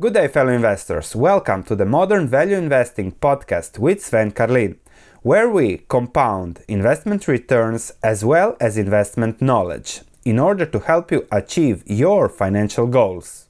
Good day, fellow investors. Welcome to the Modern Value Investing podcast with Sven Carlin, where we compound investment returns as well as investment knowledge in order to help you achieve your financial goals.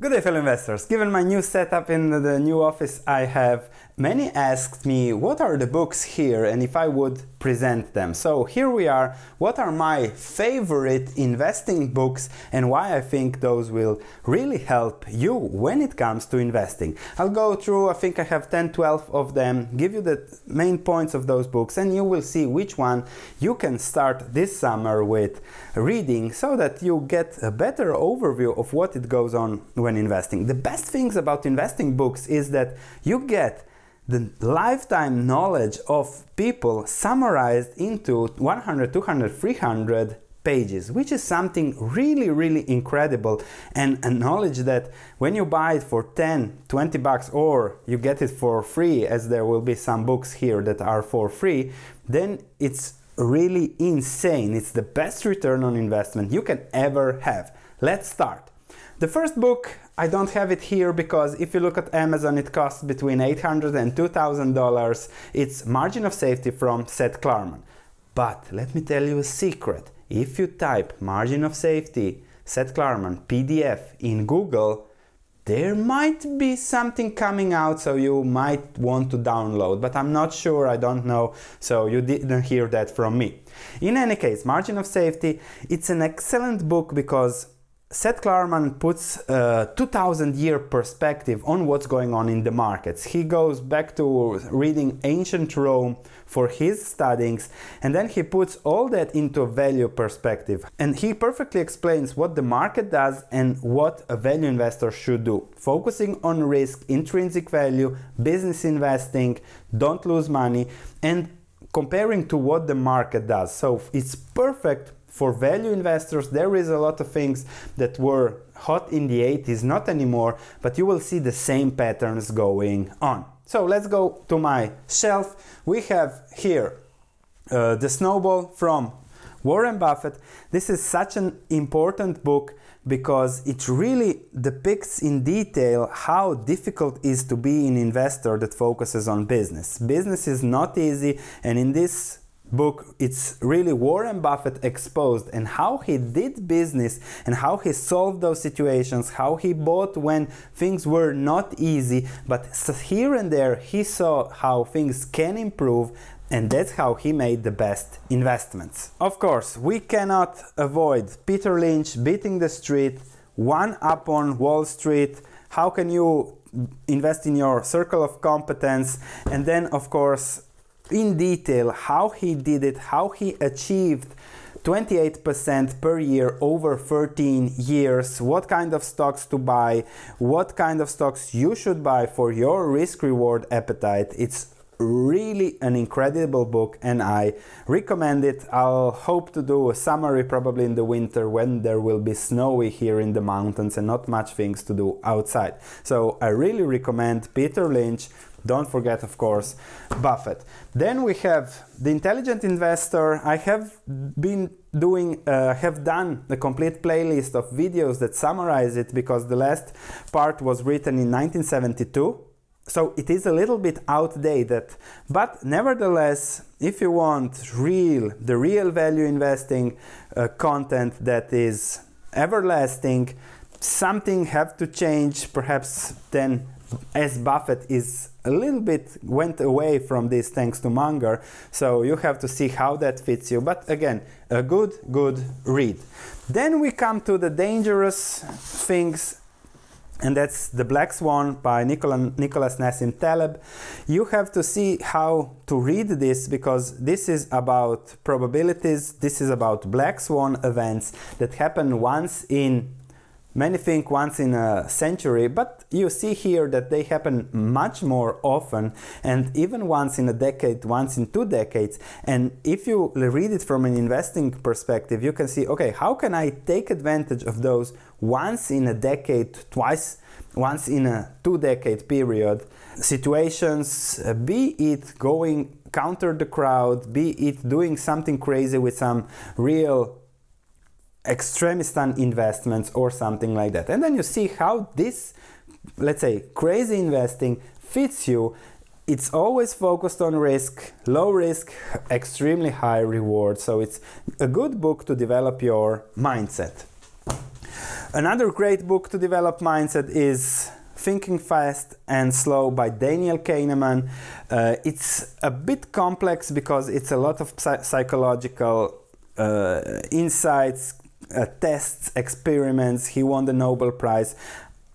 Good day, fellow investors. Given my new setup in the new office I have, many asked me what are the books here and if I would present them. So here we are. What are my favorite investing books and why I think those will really help you when it comes to investing? I'll go through, I think I have 10 12 of them, give you the main points of those books, and you will see which one you can start this summer with reading so that you get a better overview of what it goes on when investing. The best things about investing books is that you get the lifetime knowledge of people summarized into 100, 200, 300 pages, which is something really, really incredible. And a knowledge that when you buy it for 10, 20 bucks, or you get it for free, as there will be some books here that are for free, then it's really insane. It's the best return on investment you can ever have. Let's start. The first book I don't have it here because if you look at Amazon, it costs between $800 and $2,000. It's Margin of Safety from Seth Klarman. But let me tell you a secret. If you type Margin of Safety, Seth Klarman, PDF in Google, there might be something coming out so you might want to download but i'm not sure i don't know so you didn't hear that from me in any case margin of safety it's an excellent book because Seth Klarman puts uh, a 2000 year perspective on what's going on in the markets. He goes back to reading ancient Rome for his studies and then he puts all that into a value perspective. And he perfectly explains what the market does and what a value investor should do. Focusing on risk, intrinsic value, business investing, don't lose money, and comparing to what the market does. So it's perfect for value investors, there is a lot of things that were hot in the 80s, not anymore, but you will see the same patterns going on. So let's go to my shelf. We have here uh, The Snowball from Warren Buffett. This is such an important book because it really depicts in detail how difficult it is to be an investor that focuses on business. Business is not easy, and in this book it's really warren buffett exposed and how he did business and how he solved those situations how he bought when things were not easy. But here and there he saw how things can improve and that's how he made the best investments. Of course we cannot avoid peter lynch beating the street one up on wall street. How can you invest in your circle of competence? And then of course in detail how he did it, how he achieved 28% per year over 13 years, what kind of stocks to buy, what kind of stocks you should buy for your risk reward appetite. It's really an incredible book and I recommend it. I'll hope to do a summary probably in the winter when there will be snowy here in the mountains and not much things to do outside. So I really recommend Peter Lynch. Don't forget, of course, Buffett. Then we have the intelligent investor. I have been doing, uh, have done a complete playlist of videos that summarize it because the last part was written in 1972 so it is a little bit outdated but nevertheless if you want real the real value investing uh, content that is everlasting something have to change perhaps then as buffett is a little bit went away from this thanks to munger so you have to see how that fits you. But again a good good read. Then we come to the dangerous things and that's The Black Swan by Nicola, Nicholas Nassim Taleb. You have to see how to read this because this is about probabilities, this is about black swan events that happen once in many think once in a century, but you see here that they happen much more often and even once in a decade, once in two decades. And if you read it from an investing perspective, you can see okay, how can I take advantage of those once in a decade, twice, once in a two decade period situations, be it going counter the crowd, be it doing something crazy with some real extremistan investments or something like that. And then you see how this let's say, crazy investing fits you, it's always focused on risk, low risk, extremely high reward. So it's a good book to develop your mindset. Another great book to develop mindset is Thinking Fast and Slow by Daniel Kahneman. Uh, it's a bit complex because it's a lot of psychological uh, insights, uh, tests, experiments. He won the Nobel Prize.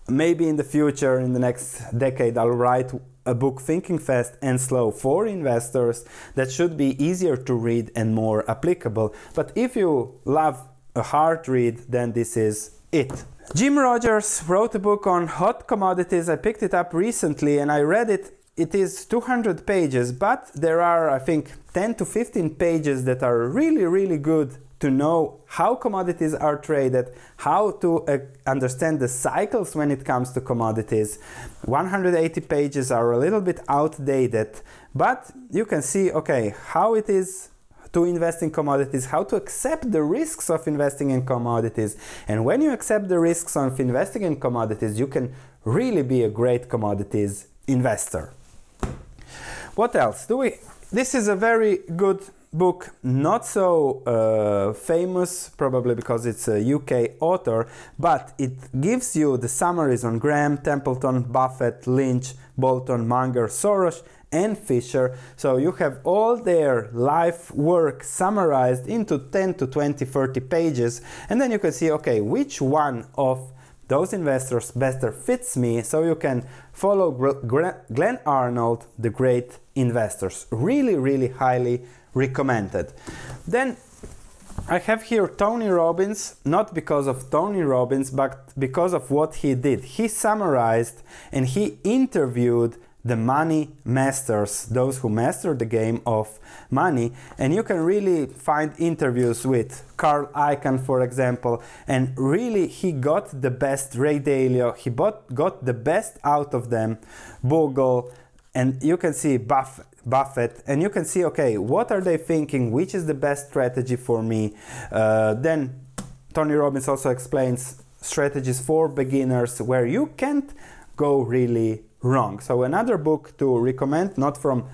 Maybe in the future, in the next decade, I'll write a book Thinking Fast and Slow for investors that should be easier to read and more applicable. But if you love a hard read, then this is it. Jim Rogers wrote a book on hot commodities. I picked it up recently and I read it. It is 200 pages, but there are, I think, 10 to 15 pages that are really, really good to know how commodities are traded, how to uh, understand the cycles when it comes to commodities. 180 pages are a little bit outdated, but you can see okay how it is to invest in commodities, how to accept the risks of investing in commodities. And when you accept the risks of investing in commodities, you can really be a great commodities investor. What else do we? This is a very good book, not so uh, famous, probably because it's a UK author, but it gives you the summaries on Graham, Templeton, Buffett, Lynch, Bolton, Munger, Soros, and Fisher. So you have all their life work summarized into 10 to 20, 30 pages, and then you can see okay, which one of those investors better fits me so you can follow Glen Arnold, the great investors. Really, really highly recommended. Then I have here Tony Robbins, not because of Tony Robbins, but because of what he did. He summarized and he interviewed the money masters, those who master the game of money. And you can really find interviews with Carl Icahn, for example, and really he got the best. Ray Dalio, he bought, got the best out of them. Bogle, and you can see Buff, Buffett, and you can see, okay, what are they thinking? Which is the best strategy for me? Uh, then Tony Robbins also explains strategies for beginners where you can't go really wrong. So another book to recommend, not from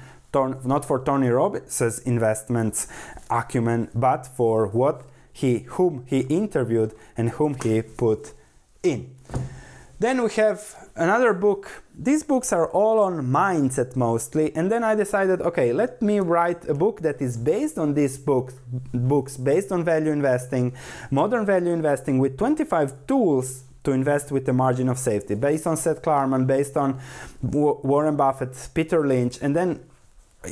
not for Tony Robbins' investments acumen, but for what he whom he interviewed and whom he put in. Then we have another book. These books are all on mindset mostly, and then I decided, okay, let me write a book that is based on these books, books based on value investing, modern value investing with 25 tools to invest with a margin of safety based on Seth Klarman, based on Warren Buffett, Peter Lynch, and then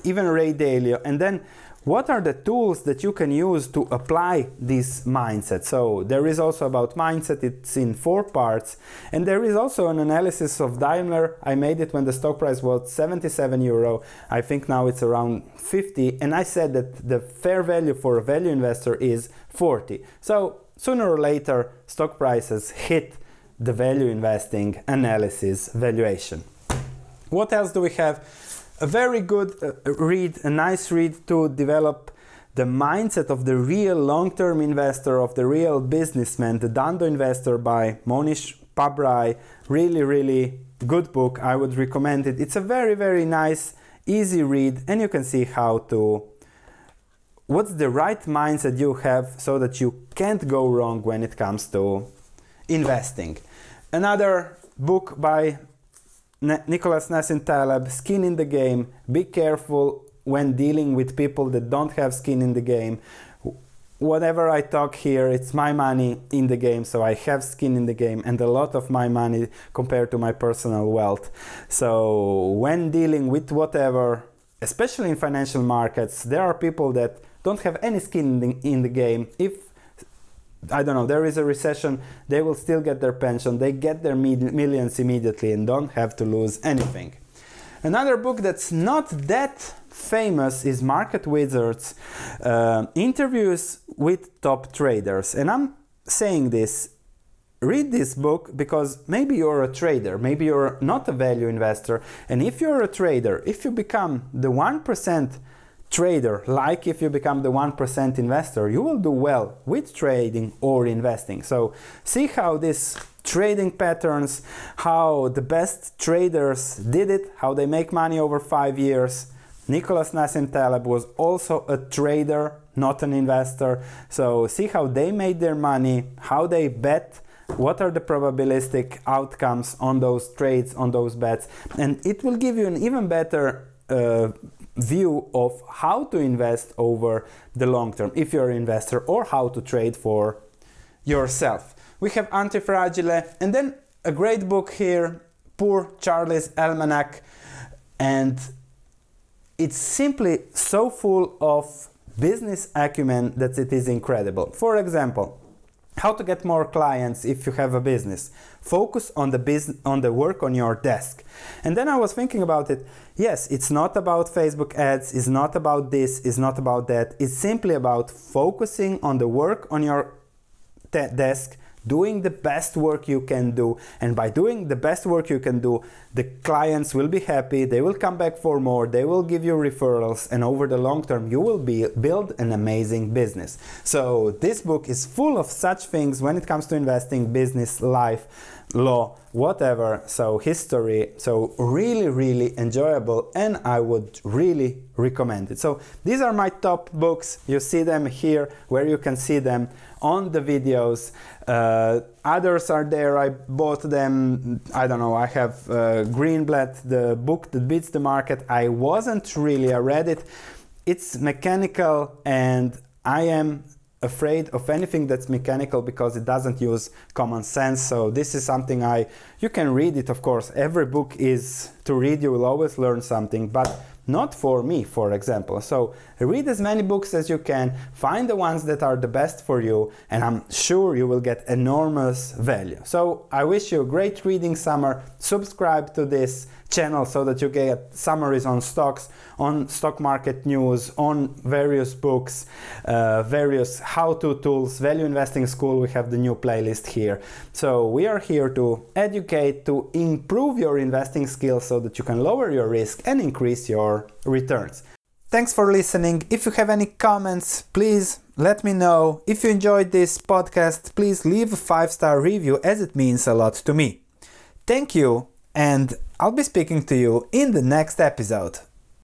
even Ray Dalio. And then what are the tools that you can use to apply this mindset? So there is also about mindset, it's in four parts. And there is also an analysis of Daimler. I made it when the stock price was 77 euro. I think now it's around 50. And I said that the fair value for a value investor is 40. So sooner or later, stock prices hit the value investing analysis valuation. What else do we have? A very good uh, read, a nice read to develop the mindset of the real long-term investor, of the real businessman, the Dhandho Investor by Mohnish Pabrai. Really, really good book. I would recommend it. It's a very, very nice, easy read, and you can see how to what's the right mindset you have so that you can't go wrong when it comes to investing. Another book by Nicholas Nassim Taleb, Skin in the Game. Be careful when dealing with people that don't have skin in the game. Whatever I talk here, it's my money in the game, so I have skin in the game and a lot of my money compared to my personal wealth. So, when dealing with whatever, especially in financial markets, there are people that don't have any skin in the, in the game. If I don't know, there is a recession, they will still get their pension, they get their millions immediately and don't have to lose anything. Another book that's not that famous is Market Wizards uh, interviews with top traders. And I'm saying this read this book because maybe you're a trader, maybe you're not a value investor. And if you're a trader, if you become the 1% trader, like if you become the 1% investor, you will do well with trading or investing. So, see how this trading patterns, how the best traders did it, how they make money over five years. Nicholas Nassim Taleb was also a trader, not an investor. So, see how they made their money, how they bet what are the probabilistic outcomes on those trades on those bets and it will give you an even better uh, view of how to invest over the long term if you're an investor or how to trade for yourself. We have Antifragile and then a great book here, Poor Charlie's Almanac, and it's simply so full of business acumen that it is incredible. For example, how to get more clients if you have a business. Focus on the business on the work on your desk. And then i was thinking about it. Yes it's not about facebook ads it's not about this it's not about that. It's simply about focusing on the work on your desk doing the best work you can do. And by doing the best work you can do the clients will be happy. They will come back for more. They will give you referrals. And over the long term you will be build an amazing business. So this book is full of such things when it comes to investing business life law, whatever. So history. So really, really enjoyable, and I would really recommend it. So these are my top books. You see them here, where you can see them on the videos. Uh, others are there. I bought them. I don't know. I have uh, Greenblatt, the book that beats the market. I wasn't really. I read it. It's mechanical, and I am afraid of anything that's mechanical because it doesn't use common sense so this is something i you can read it of course every book is to read you will always learn something but not for me, for example. So read as many books as you can, find the ones that are the best for you, and I'm sure you will get enormous value. So I wish you a great reading summer. Subscribe to this channel so that you get summaries on stocks, on stock market news, on various books, uh, various how-to tools. Value Investing School, we have the new playlist here. So we are here to educate, to improve your investing skills so that you can lower your risk and increase your returns. Thanks for listening. If you have any comments, please let me know. If you enjoyed this podcast, please leave a five star review as it means a lot to me. Thank you, and I'll be speaking to you in the next episode.